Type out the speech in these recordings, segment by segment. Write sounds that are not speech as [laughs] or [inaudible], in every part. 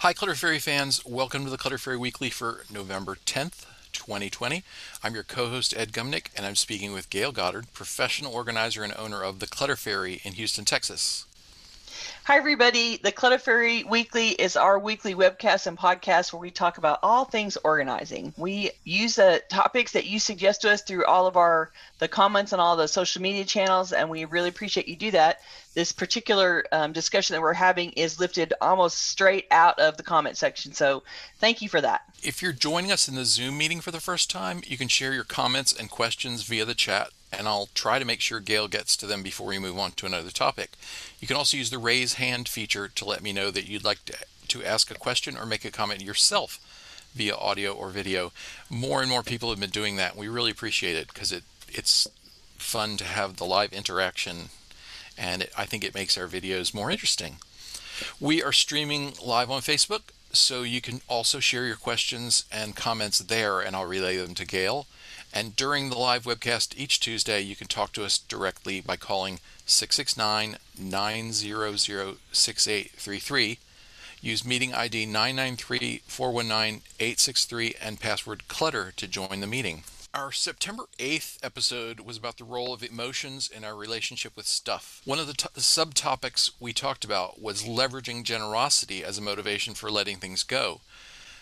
Hi, Clutter Fairy fans. Welcome to the Clutter Fairy Weekly for November 10th, 2020. I'm your co host, Ed Gumnick, and I'm speaking with Gayle Goddard, professional organizer and owner of the Clutter Fairy in Houston, Texas. Hi, everybody. The Clutter Fairy Weekly is our weekly webcast and podcast where we talk about all things organizing. We use the topics that you suggest to us through all of our the comments on all the social media channels, and we really appreciate you do that. This particular um, discussion that we're having is lifted almost straight out of the comment section, so thank you for that. If you're joining us in the Zoom meeting for the first time, you can share your comments and questions via the chat and I'll try to make sure Gayle gets to them before we move on to another topic. You can also use the raise hand feature to let me know that you'd like to, to ask a question or make a comment yourself via audio or video. More and more people have been doing that. We really appreciate it because it, it's fun to have the live interaction and it, I think it makes our videos more interesting. We are streaming live on Facebook, so you can also share your questions and comments there, and I'll relay them to Gayle. And during the live webcast each Tuesday, you can talk to us directly by calling 669 900 6833. Use meeting ID 993 419 863 and password clutter to join the meeting. Our September 8th episode was about the role of emotions in our relationship with stuff. One of the, t- the subtopics we talked about was leveraging generosity as a motivation for letting things go.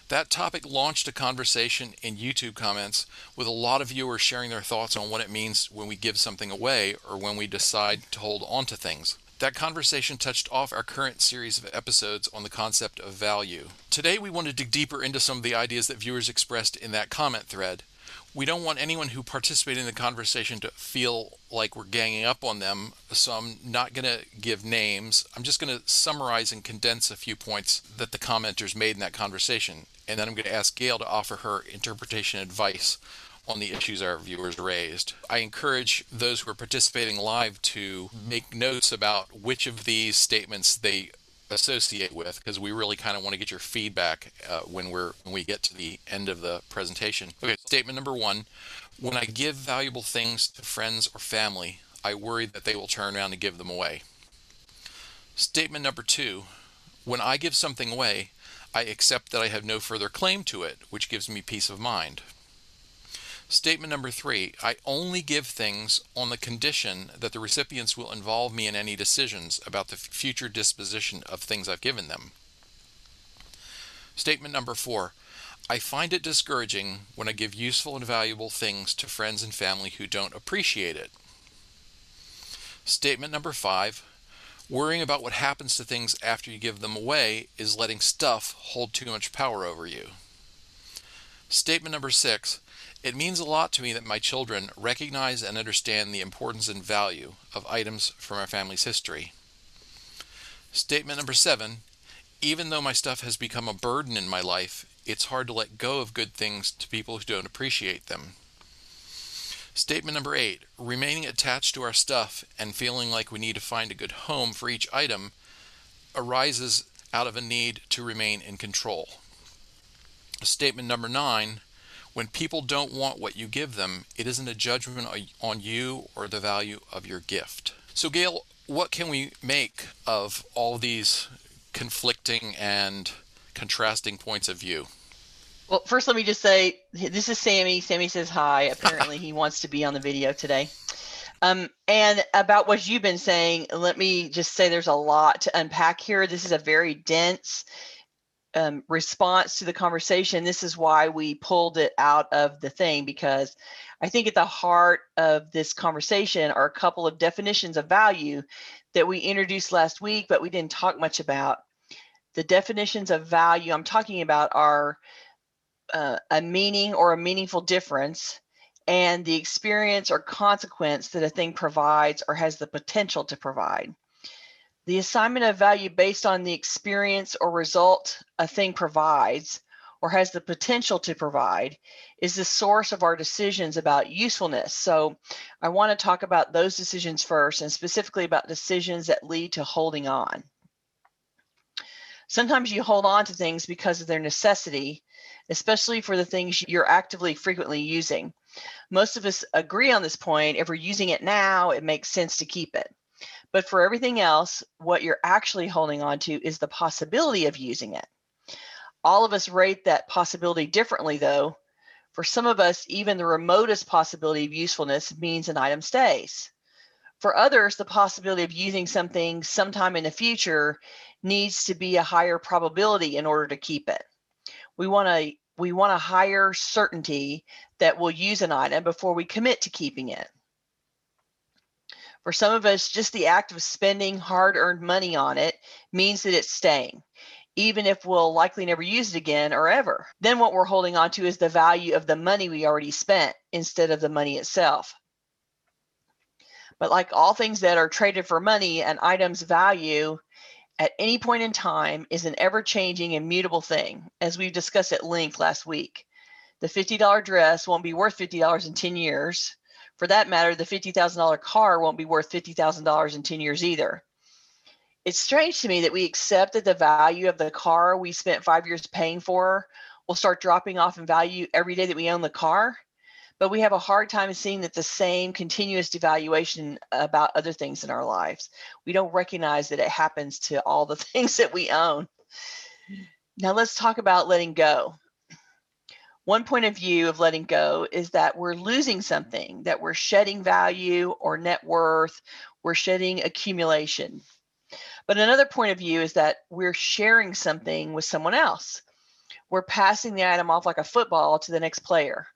That topic launched a conversation in YouTube comments with a lot of viewers sharing their thoughts on what it means when we give something away or when we decide to hold on to things. That conversation touched off our current series of episodes on the concept of value. Today, we want to dig deeper into some of the ideas that viewers expressed in that comment thread. We don't want anyone who participated in the conversation to feel like we're ganging up on them, so I'm not going to give names. I'm just going to summarize and condense a few points that the commenters made in that conversation and then I'm going to ask Gayle to offer her interpretation advice on the issues our viewers raised. I encourage those who are participating live to mm-hmm. make notes about which of these statements they associate with because we really kind of want to get your feedback uh, when we're when we get to the end of the presentation. Okay, statement number 1, when I give valuable things to friends or family, I worry that they will turn around and give them away. Statement number 2, when I give something away, I accept that I have no further claim to it, which gives me peace of mind. Statement number three I only give things on the condition that the recipients will involve me in any decisions about the future disposition of things I've given them. Statement number four I find it discouraging when I give useful and valuable things to friends and family who don't appreciate it. Statement number five Worrying about what happens to things after you give them away is letting stuff hold too much power over you. Statement number six it means a lot to me that my children recognize and understand the importance and value of items from our family's history. Statement number seven even though my stuff has become a burden in my life, it's hard to let go of good things to people who don't appreciate them. Statement number eight remaining attached to our stuff and feeling like we need to find a good home for each item arises out of a need to remain in control. Statement number nine when people don't want what you give them, it isn't a judgment on you or the value of your gift. So, Gayle, what can we make of all these conflicting and contrasting points of view? Well, first, let me just say this is Sammy. Sammy says hi. [laughs] Apparently, he wants to be on the video today. Um, and about what you've been saying, let me just say there's a lot to unpack here. This is a very dense um, response to the conversation. This is why we pulled it out of the thing because I think at the heart of this conversation are a couple of definitions of value that we introduced last week, but we didn't talk much about. The definitions of value I'm talking about are uh, a meaning or a meaningful difference and the experience or consequence that a thing provides or has the potential to provide. The assignment of value based on the experience or result a thing provides or has the potential to provide is the source of our decisions about usefulness. So I want to talk about those decisions first and specifically about decisions that lead to holding on. Sometimes you hold on to things because of their necessity especially for the things you're actively frequently using. Most of us agree on this point. If we're using it now, it makes sense to keep it. But for everything else, what you're actually holding on to is the possibility of using it. All of us rate that possibility differently, though. For some of us, even the remotest possibility of usefulness means an item stays. For others, the possibility of using something sometime in the future needs to be a higher probability in order to keep it. We want a we want a higher certainty that we'll use an item before we commit to keeping it. For some of us, just the act of spending hard earned money on it means that it's staying, even if we'll likely never use it again or ever. Then what we're holding on to is the value of the money we already spent instead of the money itself. But like all things that are traded for money, an item's value at any point in time is an ever changing and mutable thing, as we've discussed at length last week. The $50 dress won't be worth $50 in 10 years for that matter, the $50,000 car won't be worth $50,000 in 10 years either. It's strange to me that we accept that the value of the car we spent five years paying for will start dropping off in value every day that we own the car. But we have a hard time seeing that the same continuous devaluation about other things in our lives. We don't recognize that it happens to all the [laughs] things that we own. Now let's talk about letting go. One point of view of letting go is that we're losing something, that we're shedding value or net worth, we're shedding accumulation. But another point of view is that we're sharing something with someone else. We're passing the item off like a football to the next player.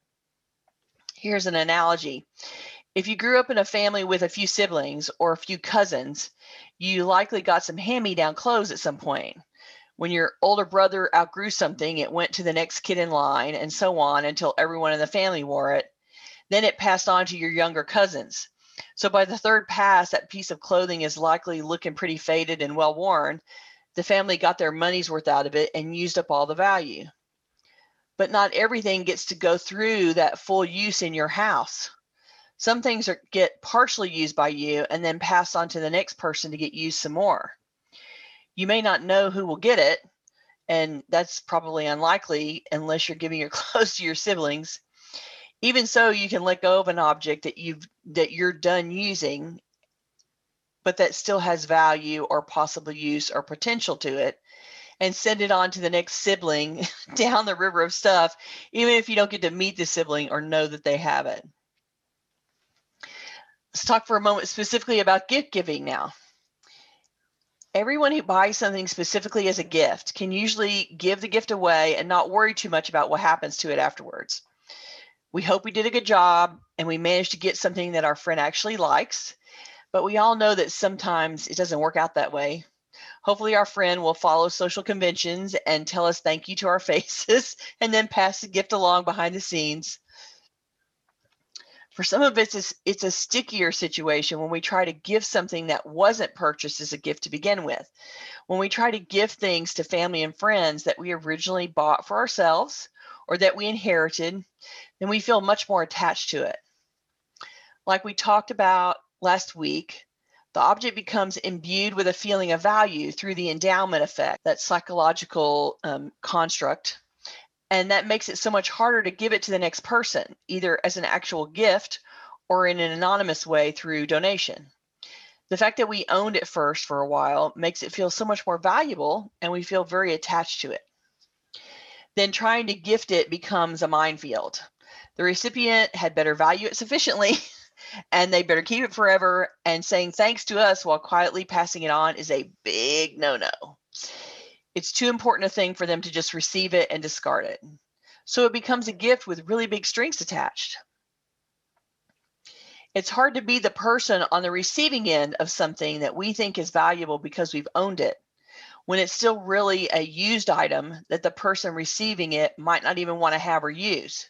Here's an analogy. If you grew up in a family with a few siblings or a few cousins, you likely got some hand me down clothes at some point when your older brother outgrew something, it went to the next kid in line and so on until everyone in the family wore it. Then it passed on to your younger cousins. So by the third pass, that piece of clothing is likely looking pretty faded and well worn. The family got their money's worth out of it and used up all the value. But not everything gets to go through that full use in your house. Some things are, get partially used by you and then passed on to the next person to get used some more you may not know who will get it and that's probably unlikely unless you're giving it [laughs] close to your siblings. Even so you can let go of an object that you've that you're done using but that still has value or possible use or potential to it and send it on to the next sibling [laughs] down the river of stuff even if you don't get to meet the sibling or know that they have it. Let's talk for a moment specifically about gift giving now everyone who buys something specifically as a gift can usually give the gift away and not worry too much about what happens to it afterwards. We hope we did a good job and we managed to get something that our friend actually likes, but we all know that sometimes it doesn't work out that way. Hopefully, our friend will follow social conventions and tell us thank you to our [laughs] faces and then pass the gift along behind the scenes. For some of us, it's, it's a stickier situation when we try to give something that wasn't purchased as a gift to begin with. When we try to give things to family and friends that we originally bought for ourselves or that we inherited, then we feel much more attached to it. Like we talked about last week, the object becomes imbued with a feeling of value through the endowment effect, that psychological um, construct and that makes it so much harder to give it to the next person, either as an actual gift or in an anonymous way through donation. The fact that we owned it first for a while makes it feel so much more valuable and we feel very attached to it. Then trying to gift it becomes a minefield. The recipient had better value it sufficiently [laughs] and they better keep it forever. And saying thanks to us while quietly passing it on is a big no no it's too important a thing for them to just receive it and discard it. So it becomes a gift with really big strings attached. It's hard to be the person on the receiving end of something that we think is valuable because we've owned it when it's still really a used item that the person receiving it might not even want to have or use.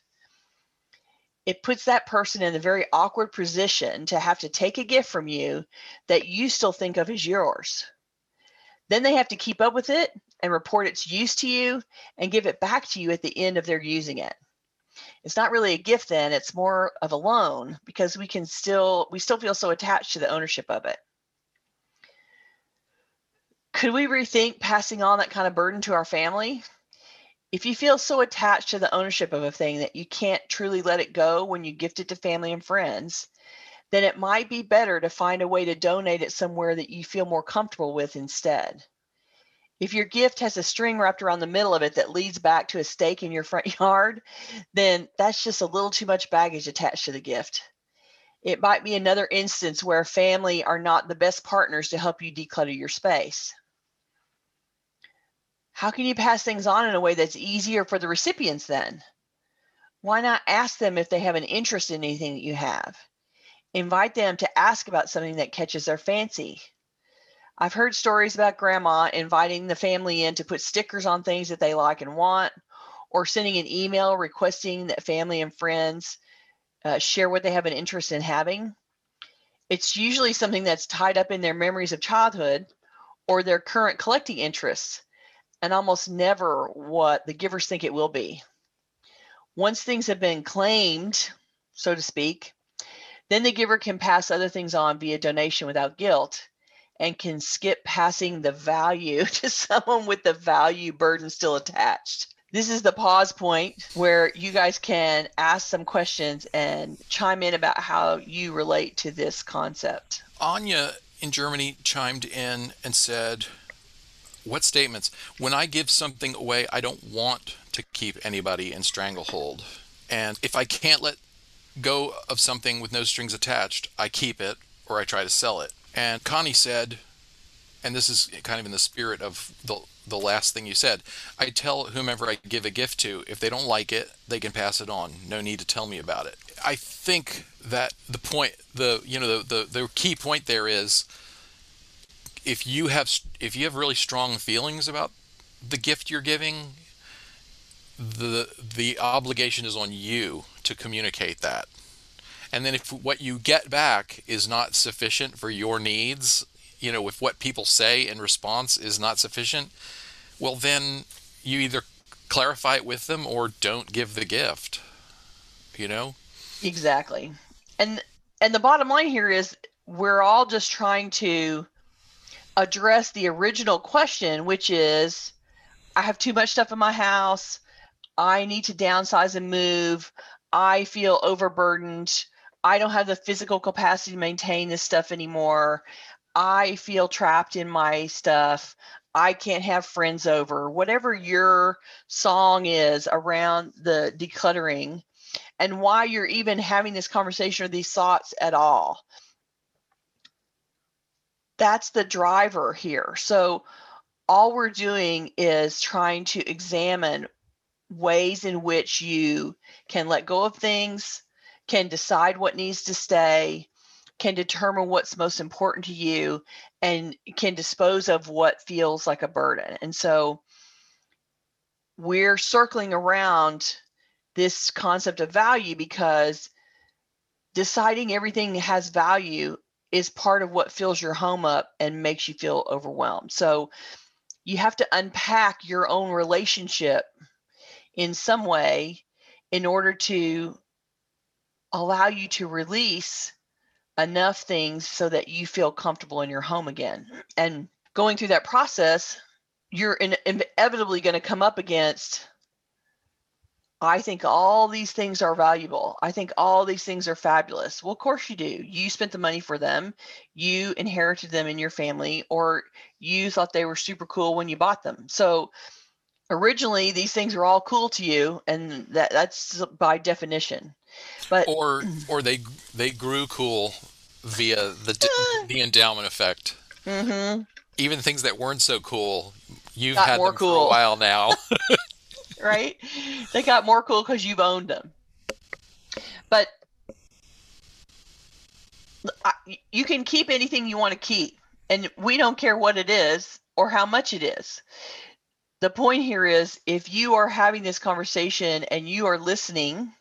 It puts that person in a very awkward position to have to take a gift from you that you still think of as yours. Then they have to keep up with it and report its use to you and give it back to you at the end of their using it. It's not really a gift then, it's more of a loan because we can still we still feel so attached to the ownership of it. Could we rethink passing on that kind of burden to our family? If you feel so attached to the ownership of a thing that you can't truly let it go when you gift it to family and friends, then it might be better to find a way to donate it somewhere that you feel more comfortable with instead If your gift has a string wrapped around the middle of it that leads back to a stake in your [laughs] front yard, then that's just a little too much baggage attached to the gift. It might be another instance where family are not the best partners to help you declutter your space. How can you pass things on in a way that's easier for the recipients then? Why not ask them if they have an interest in anything that you have? Invite them to ask about something that catches their fancy. I've heard stories about grandma inviting the family in to put stickers on things that they like and want, or sending an email requesting that family and friends uh, share what they have an interest in having. It's usually something that's tied up in their memories of childhood or their current collecting interests, and almost never what the givers think it will be. Once things have been claimed, so to speak, then the giver can pass other things on via donation without guilt and can skip passing the value [laughs] to someone with the value burden still attached. This is the pause point where you guys can ask some questions and chime in about how you relate to this concept. Anya in Germany chimed in and said, What statements? When I give something away, I don't want to keep anybody in stranglehold. And if I can't let go of something with no strings attached, I keep it or I try to sell it. And Connie said, and this is kind of in the spirit of the the last thing you said. I tell whomever I give a gift to, if they don't like it, they can pass it on. No need to tell me about it. I think that the point, the you know, the the, the key point there is, if you have if you have really strong feelings about the gift you're giving, the the obligation is on you to communicate that. And then if what you get back is not sufficient for your needs, you know, if what people say in response is not sufficient, well then you either clarify it with them or don't give the gift. You know? Exactly. And and the bottom line here is we're all just trying to address the original question, which is I have too much stuff in my house. I need to downsize and move. I feel overburdened. I don't have the physical capacity to maintain this stuff anymore. I feel trapped in my stuff. I can't have friends over. Whatever your song is around the decluttering and why you're even having this conversation or these thoughts at all. That's the driver here. So all we're doing is trying to examine ways in which you can let go of things, can decide what needs to stay, can determine what's most important to you, and can dispose of what feels like a burden. And so we're circling around this concept of value because deciding everything has value is part of what fills your home up and makes you feel overwhelmed. So you have to unpack your own relationship in some way in order to allow you to release enough things so that you feel comfortable in your home again. And going through that process, you're in, inevitably going to come up against I think all these things are valuable. I think all these things are fabulous. Well, of course you do. You spent the money for them. You inherited them in your family, or you thought they were super cool when you bought them. So originally these things are all cool to you and that that's by definition but or [clears throat] or they they grew cool via the the endowment effect. Mm-hmm. even things that weren't so cool you've got had more them cool. for a while now. [laughs] [laughs] Right? They got more cool because you've owned them. But I, you can keep anything you want to keep and we don't care what it is or how much it is. The point here is if you are having this conversation and you are listening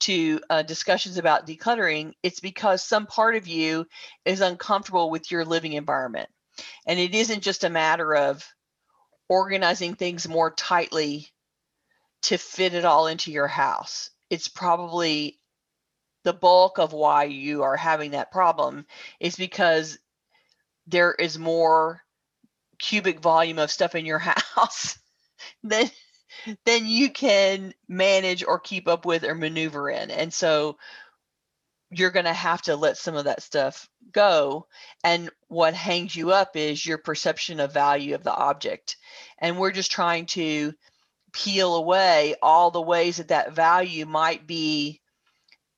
to uh, discussions about decluttering, it's because some part of you is uncomfortable with your living environment. And it isn't just a matter of organizing things more tightly to fit it all into your house. It's probably the bulk of why you are having that problem is because there is more cubic volume of stuff in your [laughs] house then then you can manage or keep up with or maneuver in and so you're going to have to let some of that stuff go. And what hangs you up is your perception of value of the object. And we're just trying to peel away all the ways that that value might be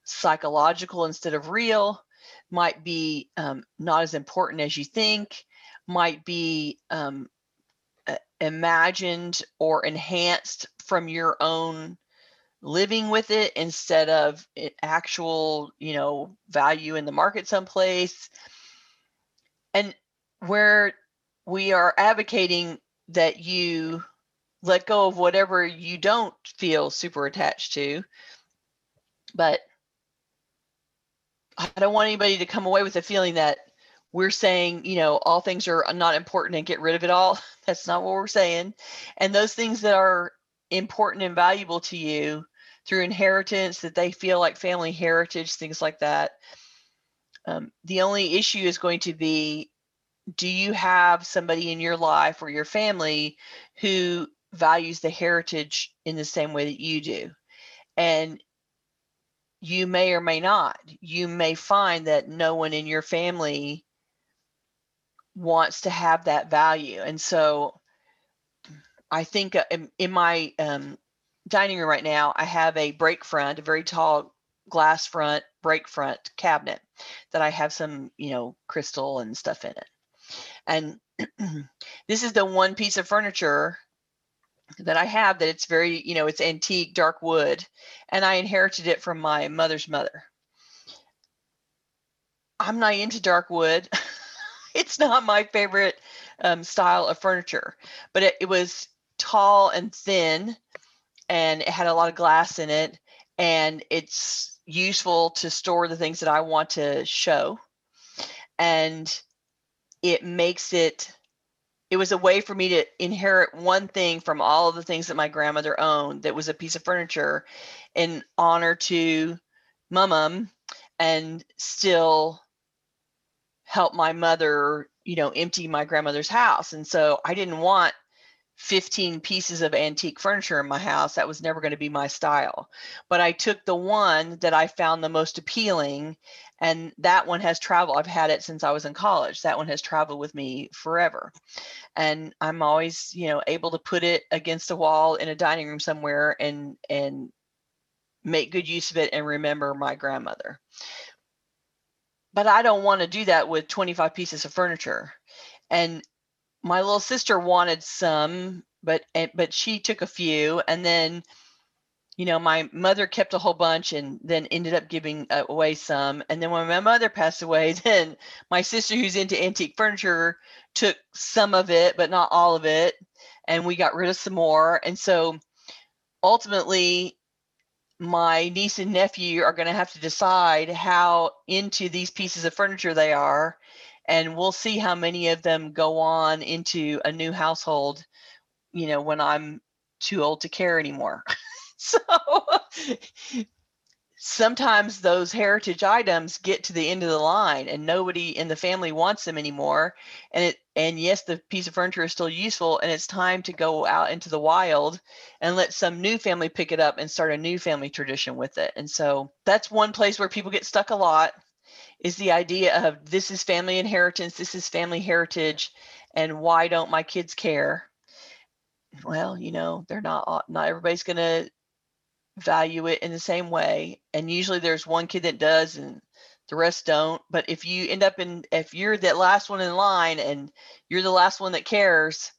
psychological instead of real, might be um, not as important as you think, might be um, Uh, imagined or enhanced from your own living with it instead of actual, you know, value in the market someplace. And where we are advocating that you let go of whatever you don't feel super attached to. But I don't want anybody to come away with the feeling that we're saying, you know, all things are not important and get rid of it all. [laughs] That's not what we're saying. And those things that are important and valuable to you through inheritance, that they feel like family heritage, things like that. Um, the only issue is going to be do you have somebody in your life or your family who values the heritage in the same way that you do? And you may or may not. You may find that no one in your family wants to have that value. And so I think uh, in, in my um, dining room right now, I have a break front, a very tall glass front break front cabinet that I have some, you know, crystal and stuff in it. And [clears throat] this is the one piece of furniture that I have that it's very, you know, it's antique dark wood and I inherited it from my mother's mother. I'm not into dark wood. [laughs] it's not my favorite um, style of furniture, but it, it was tall and thin and it had a lot of glass in it and it's useful to store the things that I want to show. And it makes it it was a way for me to inherit one thing from all of the things that my grandmother owned that was a piece of furniture in honor to my mom and still help my mother, you know, empty my grandmother's house. And so I didn't want 15 pieces of antique furniture in my house. That was never going to be my style. But I took the one that I found the most appealing, and that one has traveled. I've had it since I was in college. That one has traveled with me forever. And I'm always, you know, able to put it against a wall in a dining room somewhere and and make good use of it and remember my grandmother. But I don't want to do that with 25 pieces of furniture. And my little sister wanted some, but but she took a few, and then you know my mother kept a whole bunch and then ended up giving uh, away some. And then when my mother passed away [laughs] then my sister who's into antique furniture took some of it but not all of it. And we got rid of some more. And so ultimately my niece and nephew are going to have to decide how into these pieces of furniture they are and we'll see how many of them go on into a new household you know when i'm too old to care anymore. [laughs] So sometimes those heritage items get to the end of the line and nobody in the family wants them anymore and it and yes the piece of furniture is still useful and it's time to go out into the wild and let some new family pick it up and start a new family tradition with it and so that's one place where people get stuck a lot is the idea of this is family inheritance, this is family heritage, and why don't my kids care? Well, you know, they're not not everybody's going to value it in the same way, and usually there's one kid that does and the rest don't. But if you end up in if you're that last one in line and you're the last one that cares,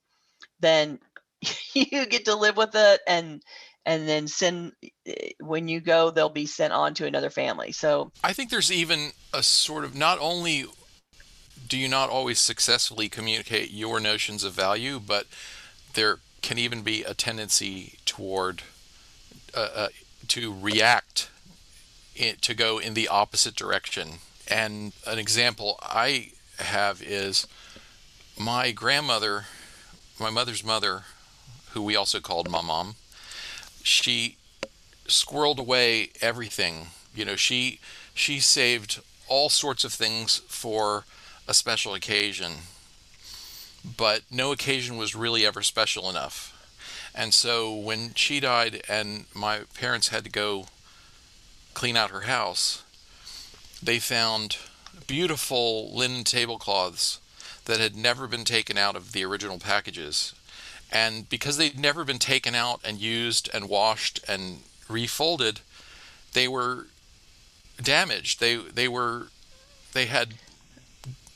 then [laughs] you get to live with it and and then send eh, when you go they'll be sent on to another family so i think there's even a sort of not only do you not always successfully communicate your notions of value but there can even be a tendency toward uh, uh, to react to go in the opposite direction and an example i have is my grandmother my mother's mother who we also called my mom she squirreled away everything. You know, she she saved all sorts of things for a special occasion, but no occasion was really ever special enough. And so when she died and my parents had to go clean out her house, they found beautiful linen tablecloths that had never been taken out of the original packages. And because they'd never been taken out and used and washed and refolded, they were damaged. They they were they had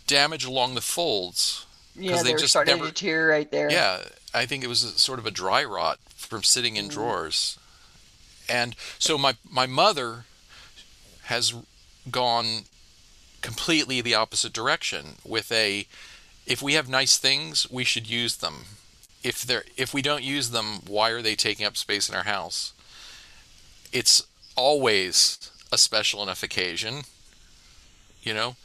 damage along the folds. Yeah, they, were starting never, to deteriorate there. Yeah, I think it was a, sort of a dry rot from sitting in mm. drawers. And so my my mother has gone completely the opposite direction with a if we have nice things, we should use them. If they're if we don't use them, why are they taking up space in our house? It's always a special enough occasion, you know,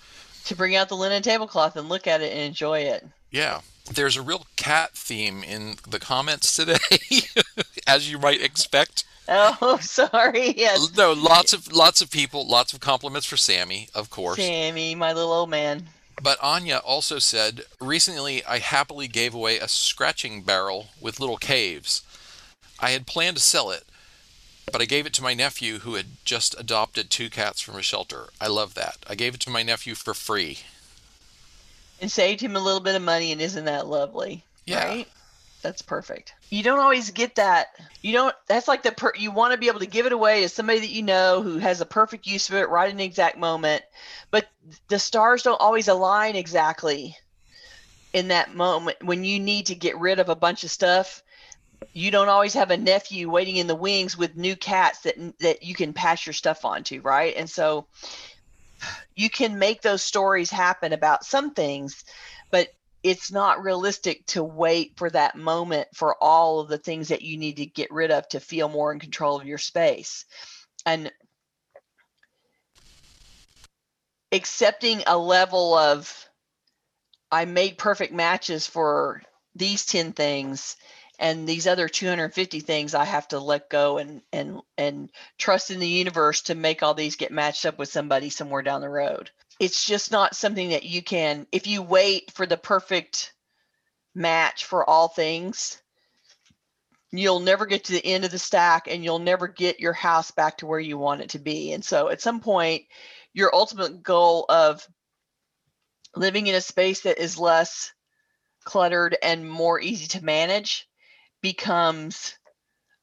to bring out the linen tablecloth and look at it and enjoy it. Yeah. There's a real cat theme in the comments today, [laughs] as you might expect. [laughs] Oh, [laughs] sorry. Yes. No, lots of lots of people, lots of compliments for Sammy, of course. Sammy, my little old man. But Anya also said, recently I happily gave away a scratching barrel with little caves. I had planned to sell it, but I gave it to my nephew who had just adopted two cats from a shelter. I love that. I gave it to my nephew for free. And saved him a little bit of money, and isn't that lovely? Yeah. Right? That's perfect. You don't always get that. You don't. That's like the per, you want to be able to give it away to somebody that you know who has a perfect use of it right in the exact moment. But the stars don't always align exactly in that moment when you need to get rid of a bunch of stuff. You don't always have a nephew waiting in the wings with new cats that that you can pass your stuff on to, right? And so you can make those stories happen about some things, but it's not realistic to wait for that moment for all of the things that you need to get rid of to feel more in control of your space. And accepting a level of I made perfect matches for these 10 things and these other 250 things I have to let go and and and trust in the universe to make all these get matched up with somebody somewhere down the road it's just not something that you can if you wait for the perfect match for all things you'll never get to the end of the stack and you'll never get your house back to where you want it to be. And so at some point your ultimate goal of living in a space that is less cluttered and more easy to manage becomes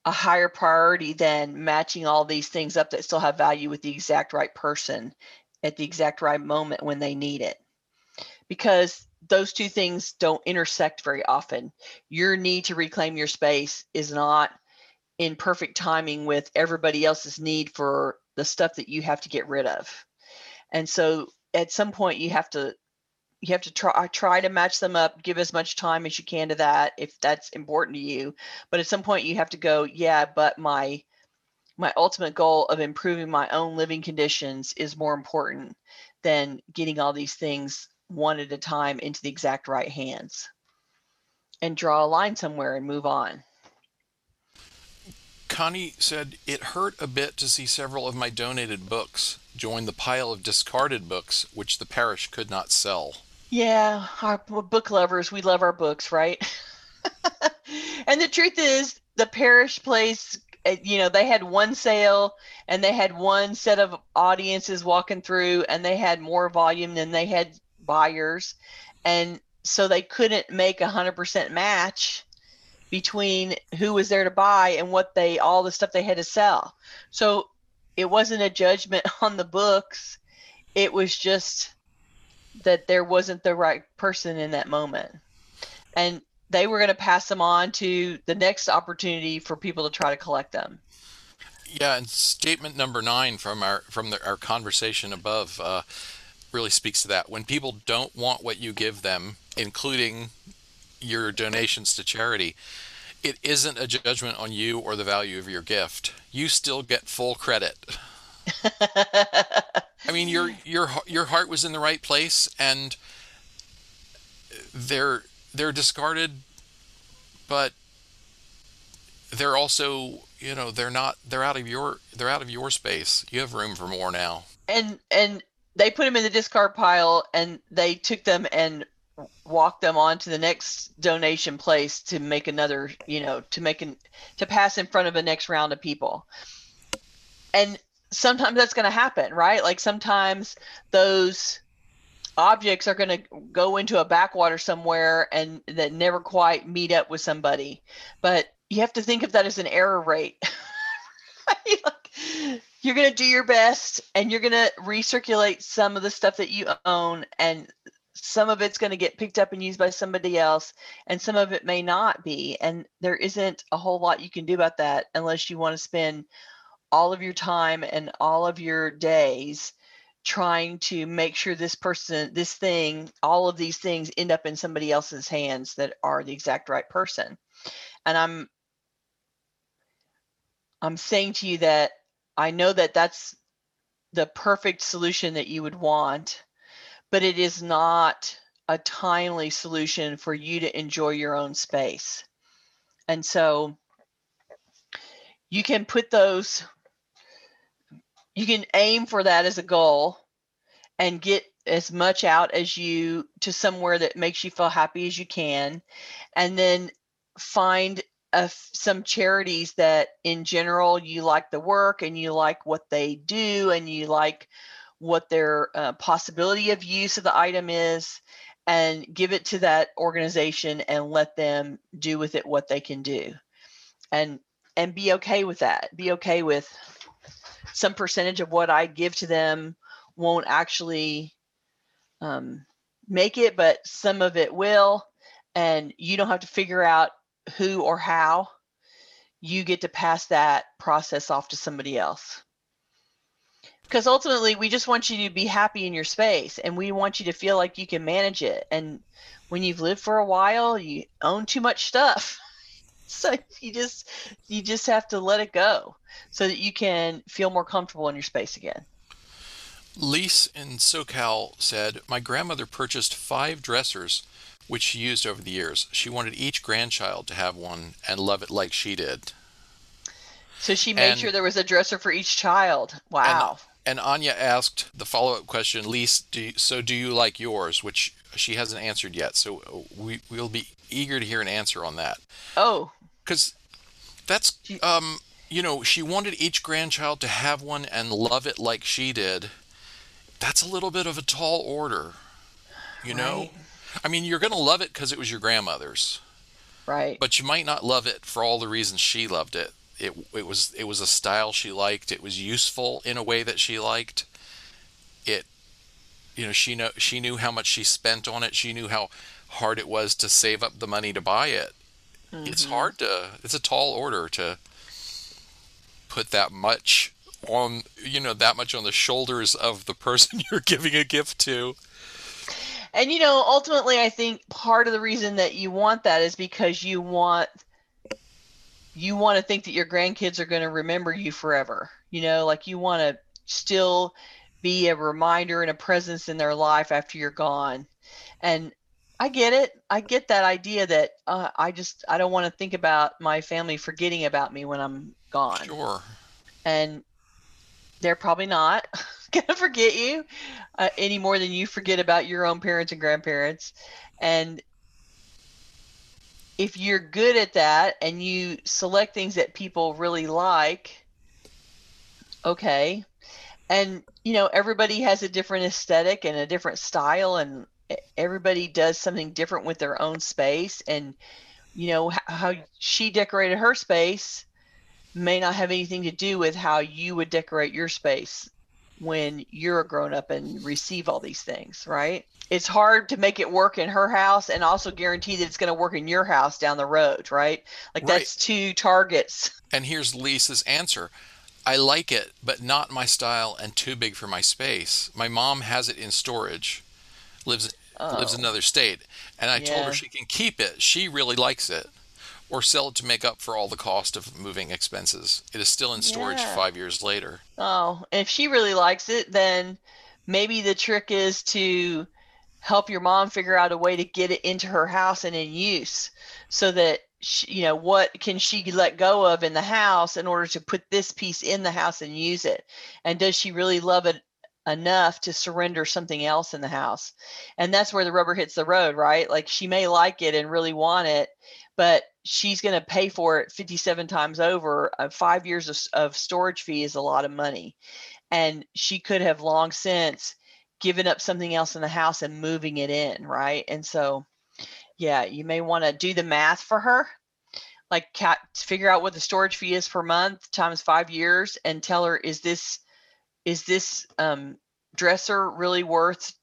a higher priority than matching all these things up that still have value with the exact right person at the exact right moment when they need it. Because those two things don't intersect very often. Your need to reclaim your space is not in perfect timing with everybody else's need for the stuff that you have to get rid of. And so at some point you have to you have to try try to match them up give as much time as you can to that if that's important to you but at some point you have to go yeah but my my ultimate goal of improving my own living conditions is more important than getting all these things one at a time into the exact right hands and draw a line somewhere and move on. Connie said, It hurt a bit to see several of my donated books join the pile of discarded books which the parish could not sell. Yeah, our book lovers, we love our books, right? [laughs] and the truth is, the parish plays Uh, you know they had one sale and they had one set of audiences walking through and they had more volume than they had buyers. And so they couldn't make a hundred percent match between who was there to buy and what they all the stuff they had to sell. So it wasn't a judgment [laughs] on the books. It was just that there wasn't the right person in that moment. And they were going to pass them on to the next opportunity for people to try to collect them. Yeah, and statement number nine from our from the, our conversation above uh, really speaks to that. When people don't want what you give them, including your donations to charity, it isn't a judgment on you or the value of your gift. You still get full credit. [laughs] I mean, your your your heart was in the right place, and they're they're discarded, but they're also you know they're not they're out of your they're out of your space. You have room for more now. And and they put them in the discard pile, and they took them and walked them on to the next donation place to make another you know to make an to pass in front of the next round of people and sometimes that's going to happen, right? Like sometimes those objects are going to go into a backwater somewhere and that never quite meet up with somebody. But you have to think of that as an error rate. [laughs] you're going to do your best and you're going to recirculate some of the stuff that you own and some of it's going to get picked up and used by somebody else and some of it may not be and there isn't a whole lot you can do about that unless you want to spend all of your time and all of your days trying to make sure this person this thing all of these things end up in somebody else's hands that are the exact right person and i'm i'm saying to you that i know that that's the perfect solution that you would want but it is not a timely solution for you to enjoy your own space. And so you can put those, you can aim for that as a goal and get as much out as you to somewhere that makes you feel happy as you can. And then find a, some charities that in general you like the work and you like what they do and you like what their uh, possibility of use of the item is, and give it to that organization and let them do with it what they can do. And and be okay with that. Be okay with some percentage of what I give to them won't actually um, make it, but some of it will. And you don't have to figure out who or how. You get to pass that process off to somebody else because ultimately we just want you to be happy in your space and we want you to feel like you can manage it and when you've lived for a while you own too much stuff [laughs] so you just you just have to let it go so that you can feel more comfortable in your space again Lise in SoCal said, My grandmother purchased five dressers, which she used over the years. She wanted each grandchild to have one and love it like she did. So she made and, sure there was a dresser for each child. Wow. And Anya asked the follow up question, Lise, do you, so do you like yours? Which she hasn't answered yet. So uh, we, we'll be eager to hear an answer on that. Oh. Because that's, um, you know, she wanted each grandchild to have one and love it like she did. That's a little bit of a tall order, you right. know? I mean, you're going to love it because it was your grandmother's. Right. But you might not love it for all the reasons she loved it it it was it was a style she liked. It was useful in a way that she liked. You know, she know she knew how much she spent on it. She knew how hard it was to save up the money to buy it. Mm-hmm. It's hard to. It's a tall order to put that much on you know that much on the shoulders of the person [laughs] you're giving a gift to. And you know, ultimately, I think part of the reason that you want that is because you want you want to think that your grandkids are going to remember you forever. You know, like you want to still be a reminder and a presence in their life after you're gone. And I get it. I get that idea that uh, I just I don't want to think about my family forgetting about me when I'm gone. Sure. And they're probably not [laughs] gonna forget you uh, any more than you forget about your own parents and grandparents. And if you're good at that and you select things that people really like, okay. And you know, everybody has a different aesthetic and a different style and everybody does something different with their own space and you know how she decorated her space may not have anything to do with how you would decorate your space when you're a grown up and receive all these things, right? it's hard to make it work in her house and also guarantee that it's going to work in your house down the road, right? Like right. that's two targets. And here's Lisa's answer. I like it, but not my style and too big for my space. My mom has it in storage. Lives oh. lives in another state, and I yeah. told her she can keep it. She really likes it. Or sell it to make up for all the cost of moving expenses. It is still in storage yeah. 5 years later. Oh, if she really likes it, then maybe the trick is to help your mom figure out a way to get it into her house and in use so that she, you know what can she let go of in the house in order to put this piece in the house and use it and does she really love it enough to surrender something else in the house. And that's where the rubber hits the road, right? Like she may like it and really want it, but she's going to pay for it 57 times over. Uh, five years of, of storage fee is a lot of money. And she could have long since given up something else in the house and moving it in, right? And so, yeah, you may want to do the math for her like cat figure out what the storage fee is per month times five years and tell her is this is this um, dresser really worth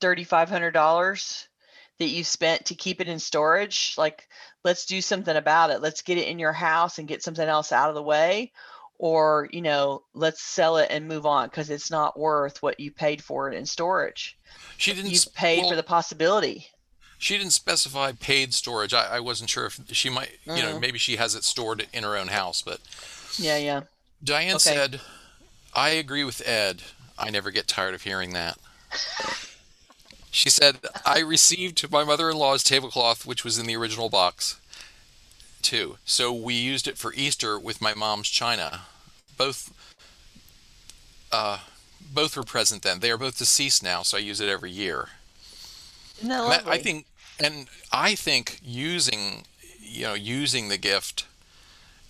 $3,500 that you spent to keep it in storage? Like, let's do something about it. Let's get it in your house and get something else out of the way. Or, you know, let's sell it and move on because it's not worth what you paid for it in storage. She didn't. You paid well, for the possibility. She didn't specify paid storage. I, I wasn't sure if she might, you know, maybe she has it stored in her own house, but. Yeah, yeah. Diane okay. said, I agree with Ed. I never get tired of hearing that. She said, I received my mother in law's tablecloth, which was in the original box, too. So we used it for Easter with my mom's china. Both uh, both were present then. They are both deceased now, so I use it every year. No, I think, and I think using, you know, using the gift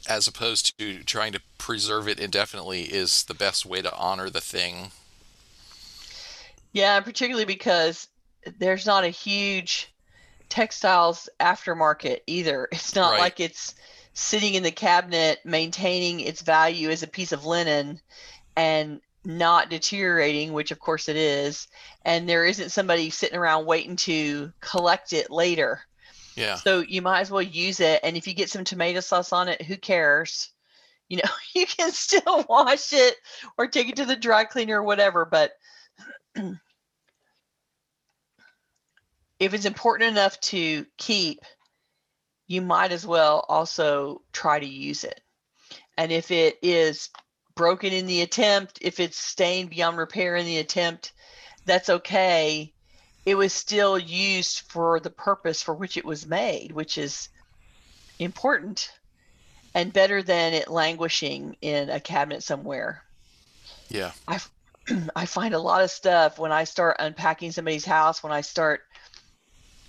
as opposed to trying to preserve it indefinitely is the best way to honor the thing. Yeah, particularly because there's not a huge textiles aftermarket either. [laughs] It's not right. like it's sitting in the cabinet maintaining its value as a piece of linen and not deteriorating, which of course it is, and there isn't somebody sitting around waiting to collect it later. Yeah. So you might as well use it. And if you get some tomato sauce on it, who cares? You know, [laughs] you can still [laughs] wash it or take it to the dry cleaner or whatever. But [clears throat] if it's important enough to keep, you might as well also try to use it. And if it is broken in the attempt, if it's stained beyond repair in the attempt, that's okay it was still used for the purpose for which it was made, which is important and better than it languishing in a cabinet somewhere. Yeah. I [clears throat] I find a lot of stuff when I start unpacking somebody's house, when I start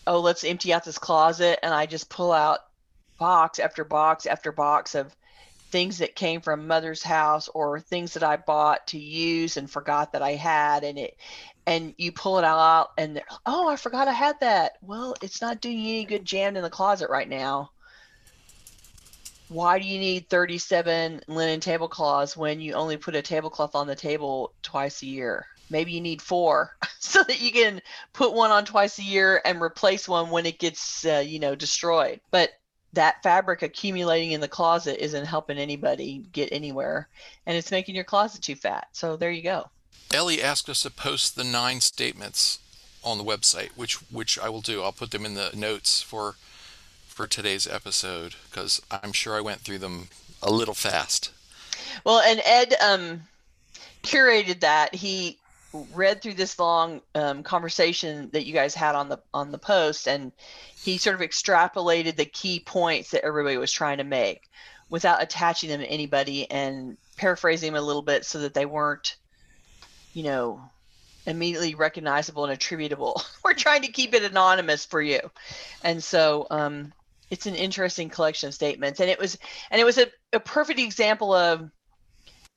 oh, let's empty out this closet and I just pull out box after box after box of things that came from mother's house or things that I bought to use and forgot that I had and it and you pull it out and oh i forgot i had that. Well it's not doing you any good jammed in the closet right now. Why do you need 37 linen tablecloths when you only put a tablecloth on the table twice a year? Maybe you need four [laughs] so that you can put one on twice a year and replace one when it gets uh, you know destroyed. But that fabric accumulating in the closet isn't helping anybody get anywhere and it's making your closet too fat so there you go Ellie asked us to post the nine statements on the website, which which I will do. I'll put them in the notes for for today's episode because I'm sure I went through them a little fast. Well, and Ed um, curated that. He read through this long um, conversation that you guys had on the on the post, and he sort of extrapolated the key points that everybody was trying to make without attaching them to anybody and paraphrasing them a little bit so that they weren't you know, immediately recognizable and attributable. [laughs] We're trying to keep it anonymous for you. And so um, it's an interesting collection of statements. And it was and it was a, a perfect example of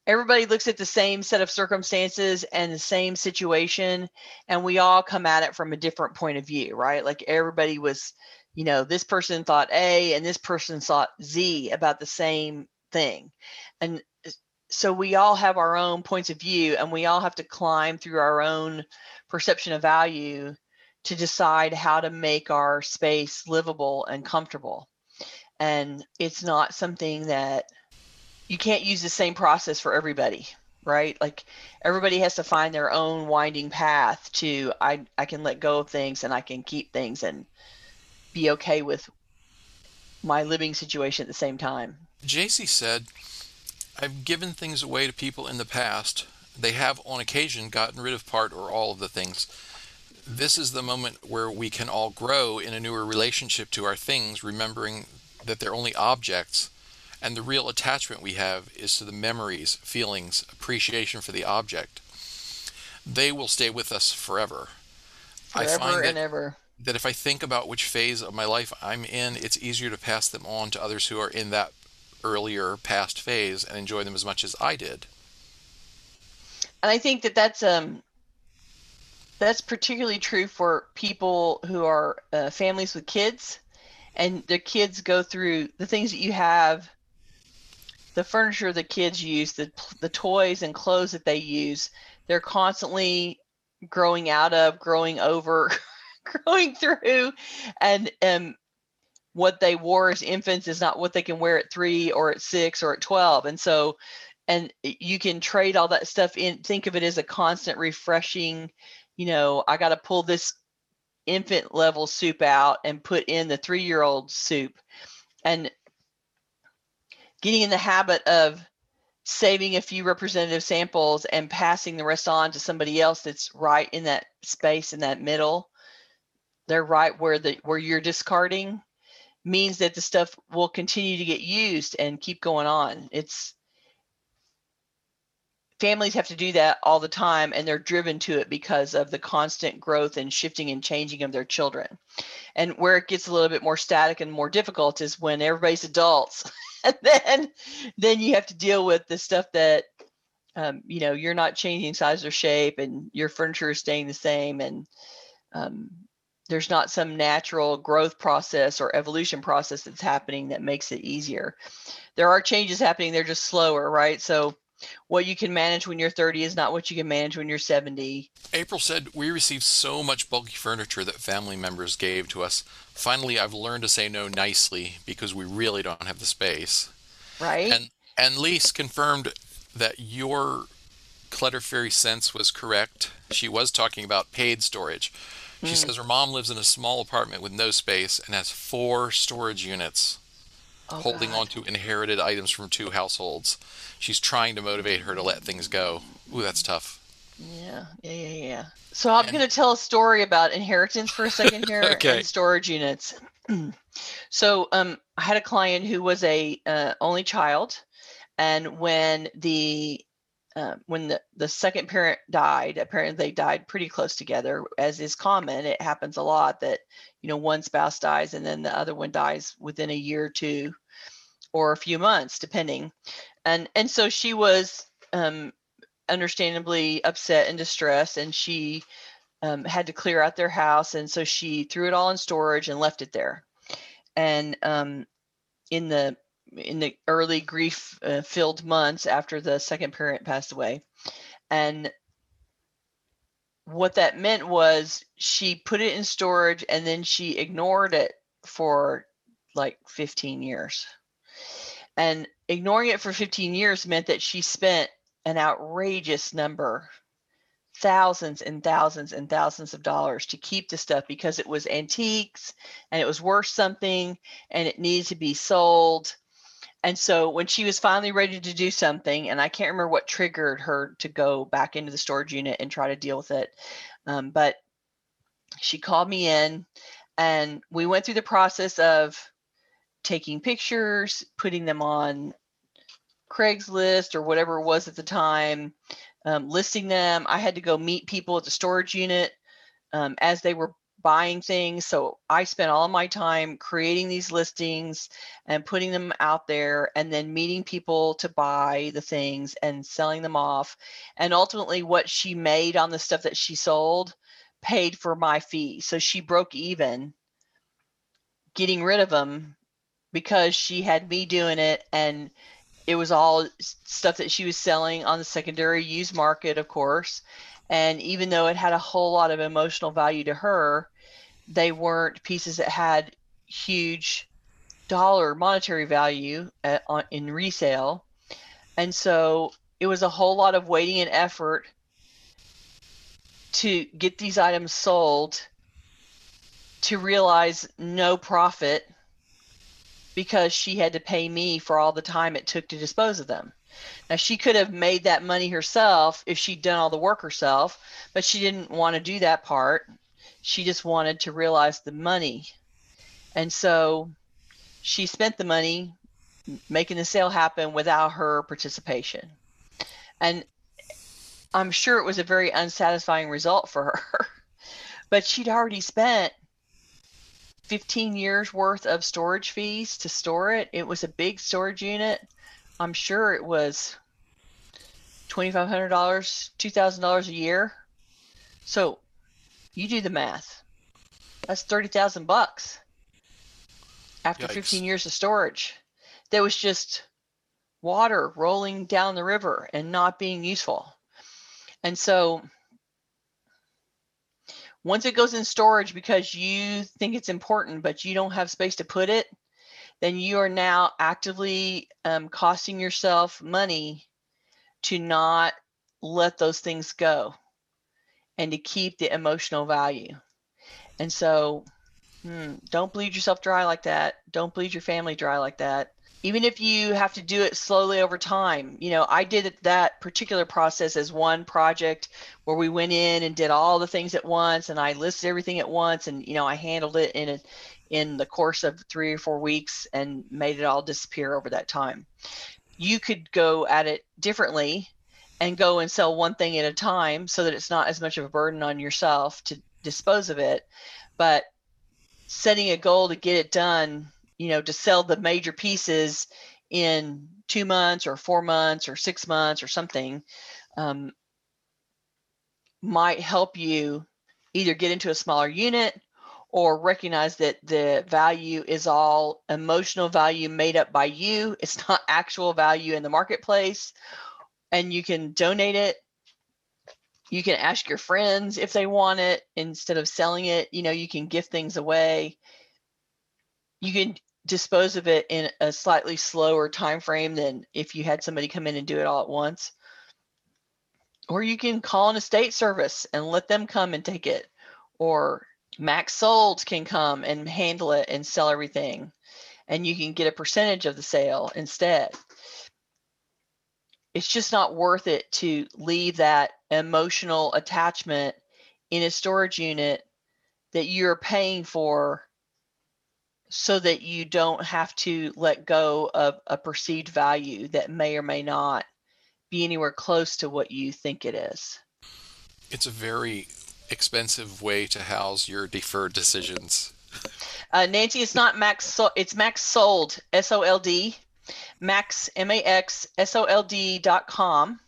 everybody looks at the same set of circumstances and the same situation and we all come at it from a different point of view, right? Like everybody was, you know, this person thought A and this person thought Z about the same thing. And so we all have our own points of view and we all have to climb through our own perception of value to decide how to make our space livable and comfortable and it's not something that you can't use the same process for everybody right like everybody has to find their own winding path to i i can let go of things and i can keep things and be okay with my living situation at the same time jc said I've given things away to people in the past. They have, on occasion, gotten rid of part or all of the things. This is the moment where we can all grow in a newer relationship to our things, remembering that they're only objects, and the real attachment we have is to the memories, feelings, appreciation for the object. they will stay with us forever. Forever I find that, and ever. That if I think about which phase of my life I'm in, it's easier to pass them on to others who are in that earlier past phase and enjoy them as much as I did. And I think that that's um that's particularly true for people who are uh, families with kids and their kids go through the things that you have the furniture the kids use the the toys and clothes that they use they're constantly growing out of growing over [laughs] growing through and um what they wore as infants is not what they can wear at 3 or at 6 or at 12 and so and you can trade all that stuff in think of it as a constant refreshing you know, I got to pull this infant level soup out and put in the three year old soup. And getting in the habit of saving a few representative samples and passing the rest on to somebody else that's right in that space in that middle. They're right where the where you're discarding means that the stuff will continue to get used and keep going on. It's families have to do that all the time and they're driven to it because of the constant growth and shifting and changing of their children. And where it gets a little bit more static and more difficult is when everybody's adults [laughs] and then then you have to deal with the stuff that um, you know you're not changing size or shape and your furniture is staying the same and um, there's not some natural growth process or evolution process that's happening that makes it easier. There are changes happening they're just slower right? So what you can manage when you're 30 is not what you can manage when you're 70. April said, We received so much bulky furniture that family members gave to us. Finally, I've learned to say no nicely because we really don't have the space. Right. And, and Lise confirmed that your clutter fairy sense was correct. She was talking about paid storage. She mm. says her mom lives in a small apartment with no space and has four storage units oh, holding God. on to inherited items from two households. She's trying to motivate her to let things go. Ooh, that's tough. Yeah, yeah, yeah, yeah. So I'm going to tell a story about inheritance for a second here [laughs] okay. and storage units. [clears throat] so um, I had a client who was a uh, only child, and when the uh, when the, the second parent died, apparently they died pretty close together, as is common. It happens a lot that you know one spouse dies and then the other one dies within a year or two or a few months depending and and so she was um, understandably upset and distressed and she um, had to clear out their house and so she threw it all in storage and left it there and um, in the in the early grief uh, filled months after the second parent passed away and what that meant was she put it in storage and then she ignored it for like 15 years. And ignoring it for 15 years meant that she spent an outrageous number, thousands and thousands and thousands of dollars to keep the stuff because it was antiques and it was worth something and it needed to be sold and so when she was finally ready to do something, and I can't remember what triggered her to go back into the storage unit and try to deal with it, um, but she called me in and we went through the process of taking pictures, putting them on Craigslist or whatever it was at the time, um, listing them. I had to go meet people at the storage unit um, as they were buying things. So I spent all my time creating these listings and putting them out there and then meeting people to buy the things and selling them off. And ultimately, what she made on the stuff that she sold paid for my fee. So she broke even getting rid of them because she had me doing it and it was all stuff that she was selling on the secondary used market of course and even though it had a whole lot of emotional value to her, they weren't pieces that had huge dollar monetary value at, on, in resale. And so it was a whole lot of waiting and effort to get these items sold to realize no profit because she had to pay me for all the time it took to dispose of them. Now she could have made that money herself if she'd done all the work herself, but she didn't want to do that part. She just wanted to realize the money. And so she spent the money making the sale happen without her participation. And I'm sure it was a very unsatisfying result for her. [laughs] but she'd already spent 15 years worth of storage fees to store it. It was a big storage unit. I'm sure it was $2,500, $2,000 a year. So you do the math. That's 30,000 bucks after Yikes. 15 years of storage. There was just water rolling down the river and not being useful. And so once it goes in storage because you think it's important, but you don't have space to put it, then you are now actively um, costing yourself money to not let those things go and to keep the emotional value. And so, hmm, don't bleed yourself dry like that. Don't bleed your family dry like that even if you have to do it slowly over time you know i did that particular process as one project where we went in and did all the things at once and i listed everything at once and you know i handled it in a, in the course of three or four weeks and made it all disappear over that time. You could go at it differently and go and sell one thing at a time so that it's not as much of a burden on yourself to dispose of it. But setting a goal to get it done you know, to sell the major pieces in two months or four months or six months or something um, might help you either get into a smaller unit or recognize that the value is all emotional value made up by you. It's [laughs] not actual value in the marketplace. And you can donate it. You can ask your friends if they want it instead of selling it. You know, you can give things away. You can dispose of it in a slightly slower time frame than if you had somebody come in and do it all at once or you can call an estate service and let them come and take it or MaxSold can come and handle it and sell everything and you can get a percentage of the sale instead it's just not worth it to leave that emotional attachment in a storage unit that you're paying for so that you don't have to let go of a perceived value that may or may not be anywhere close to what you think it is. It's a very expensive way to house your deferred decisions. Uh, Nancy, it's not max. So- it's MaxSold. S O L D. Max M A X S O L D dot com.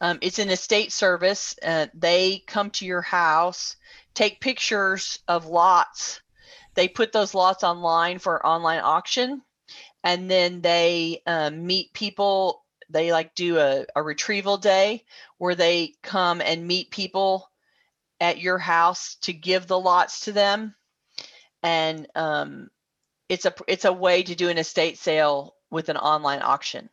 Um, it's an estate service. Uh, they come to your house, take pictures of lots they put those lots online for online auction and then they um, meet people they like do a, a retrieval day where they come and meet people at your house to give the lots to them. And um, it's a it's a way to do an estate sale with an online auction.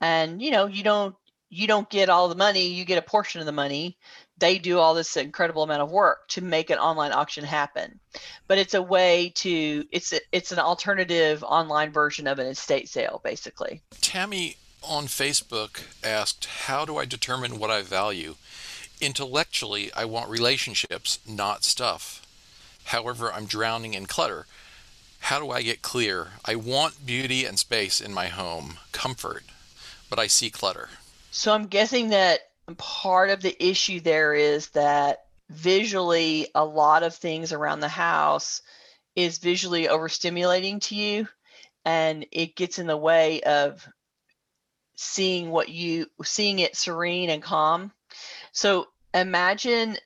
And you know you don't you don't get all the money you get a portion of the money. They do all this incredible amount of work to make an online auction happen. But it's a way to it's a, it's an alternative online version of an estate sale basically. Tammy on facebook asked how do i determine what i value intellectually i want relationships not stuff. However i'm drowning in clutter. How do i get clear? I want beauty and space in my home comfort but i see clutter. So i'm guessing that part of the issue there is that visually a lot of things around the house is visually overstimulating to you and it gets in the way of seeing what you seeing it serene and calm so imagine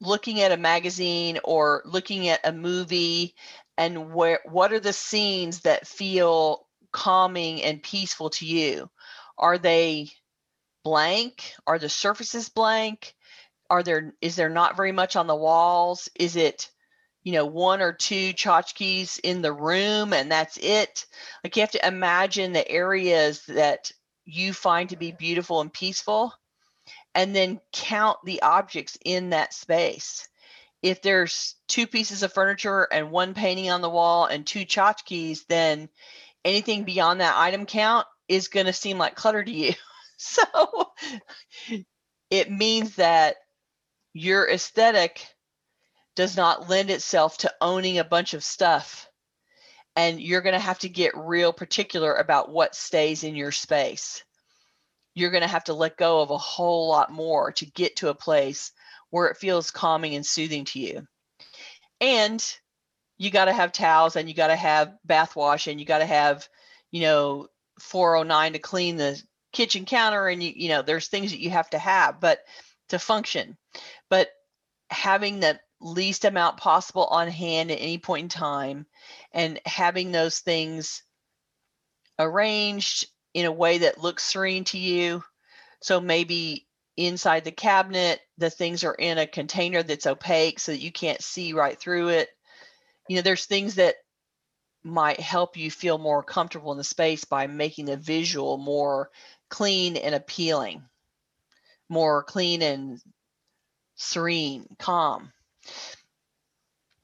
looking at a magazine or looking at a movie and where what are the scenes that feel calming and peaceful to you are they blank? Are the surfaces blank? Are there is there not very much on the walls? Is it you know one or two tchotchkes in the room and that's it? Like you have to imagine the areas that you find to be beautiful and peaceful and then count the objects in that space. If there's two pieces of furniture and one painting on the wall and two tchotchkes, then anything beyond that item count is going to seem like clutter to you. [laughs] so it means that your aesthetic does not lend itself to owning a bunch of stuff and you're going to have to get real particular about what stays in your space you're going to have to let go of a whole lot more to get to a place where it feels calming and soothing to you. And you got to have towels and you got to have bath wash and you got to have, you know, 409 to clean the kitchen counter and you you know there's things that you have to have but to function but having the least amount possible on hand at any point in time and having those things arranged in a way that looks serene to you so maybe inside the cabinet the things are in a container that's opaque so that you can't see right through it you know there's things that might help you feel more comfortable in the space by making the visual more clean and appealing, more clean and serene, calm.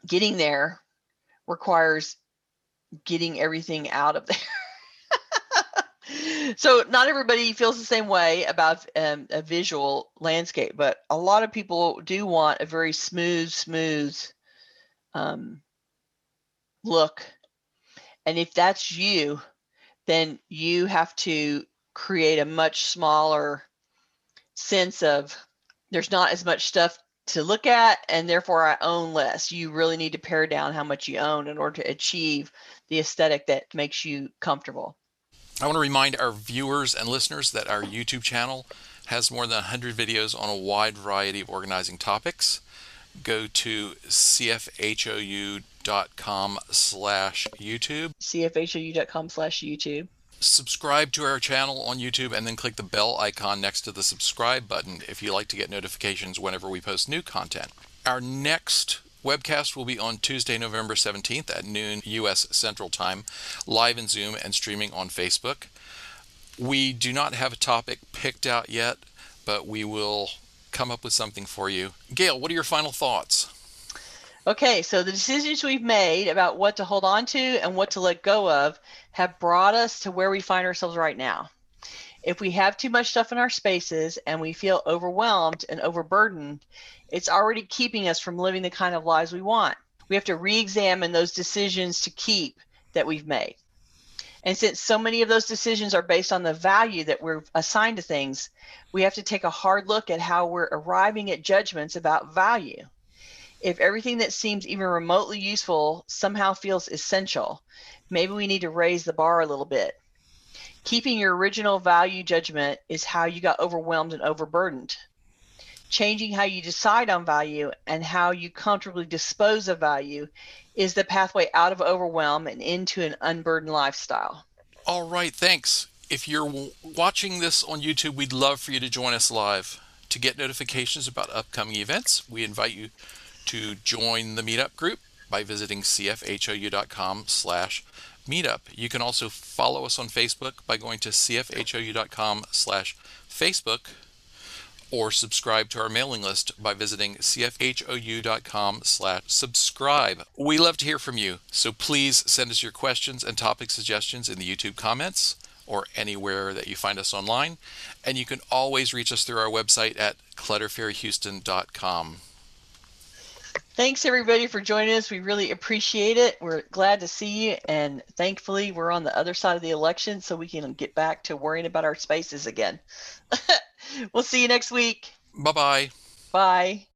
Getting there requires getting everything out of [laughs] there. So not everybody feels the same way about um, a visual landscape, but a lot of people do want a very smooth, smooth um, look. And if that's you, then you have to create a much smaller sense of there's not as much stuff to look at and therefore I own less. You really need to pare down how much you own in order to achieve the aesthetic that makes you comfortable. I want to remind our viewers and listeners that our YouTube channel has more than 100 videos on a wide variety of organizing topics. Go to cfhou.com slash YouTube. cfhou.com slash YouTube subscribe to our channel on YouTube and then click the bell icon next to the subscribe button if you like to get notifications whenever we post new content. Our next webcast will be on Tuesday, November 17th at noon U.S. Central Time, live in Zoom and streaming on Facebook. We do not have a topic picked out yet, but we will come up with something for you. Gayle, what are your final thoughts? Okay, so the decisions we've made about what to hold on to and what to let go of have brought us to where we find ourselves right now. If we have too much stuff in our spaces and we feel overwhelmed and overburdened, it's already keeping us from living the kind of lives we want. We have to re examine those decisions to keep that we've made. And since so many of those decisions are based on the value that we're assigned to things, we have to take a hard look at how we're arriving at judgments about value if everything that seems even remotely useful somehow feels essential, maybe we need to raise the bar a little bit. Keeping your original value judgment is how you got overwhelmed and overburdened. Changing how you decide on value and how you comfortably dispose of value is the pathway out of overwhelm and into an unburdened lifestyle. All right, thanks. If you're watching this on YouTube, we'd love for you to join us live. To get notifications about upcoming events, we invite you to join the meetup group by visiting cfhou.com slash meetup. You can also follow us on Facebook by going to cfhou.com slash Facebook or subscribe to our mailing list by visiting cfhou.com slash subscribe. We love to hear from you, so please send us your questions and topic suggestions in the YouTube comments or anywhere that you find us online. And you can always reach us through our website at clutterfairyhouston.com. Thanks everybody for joining us. We really appreciate it. We're glad to see you, and thankfully, we're on the other side of the election, so we can get back to worrying about our spaces again. [laughs] we'll see you next week. Bye-bye. Bye.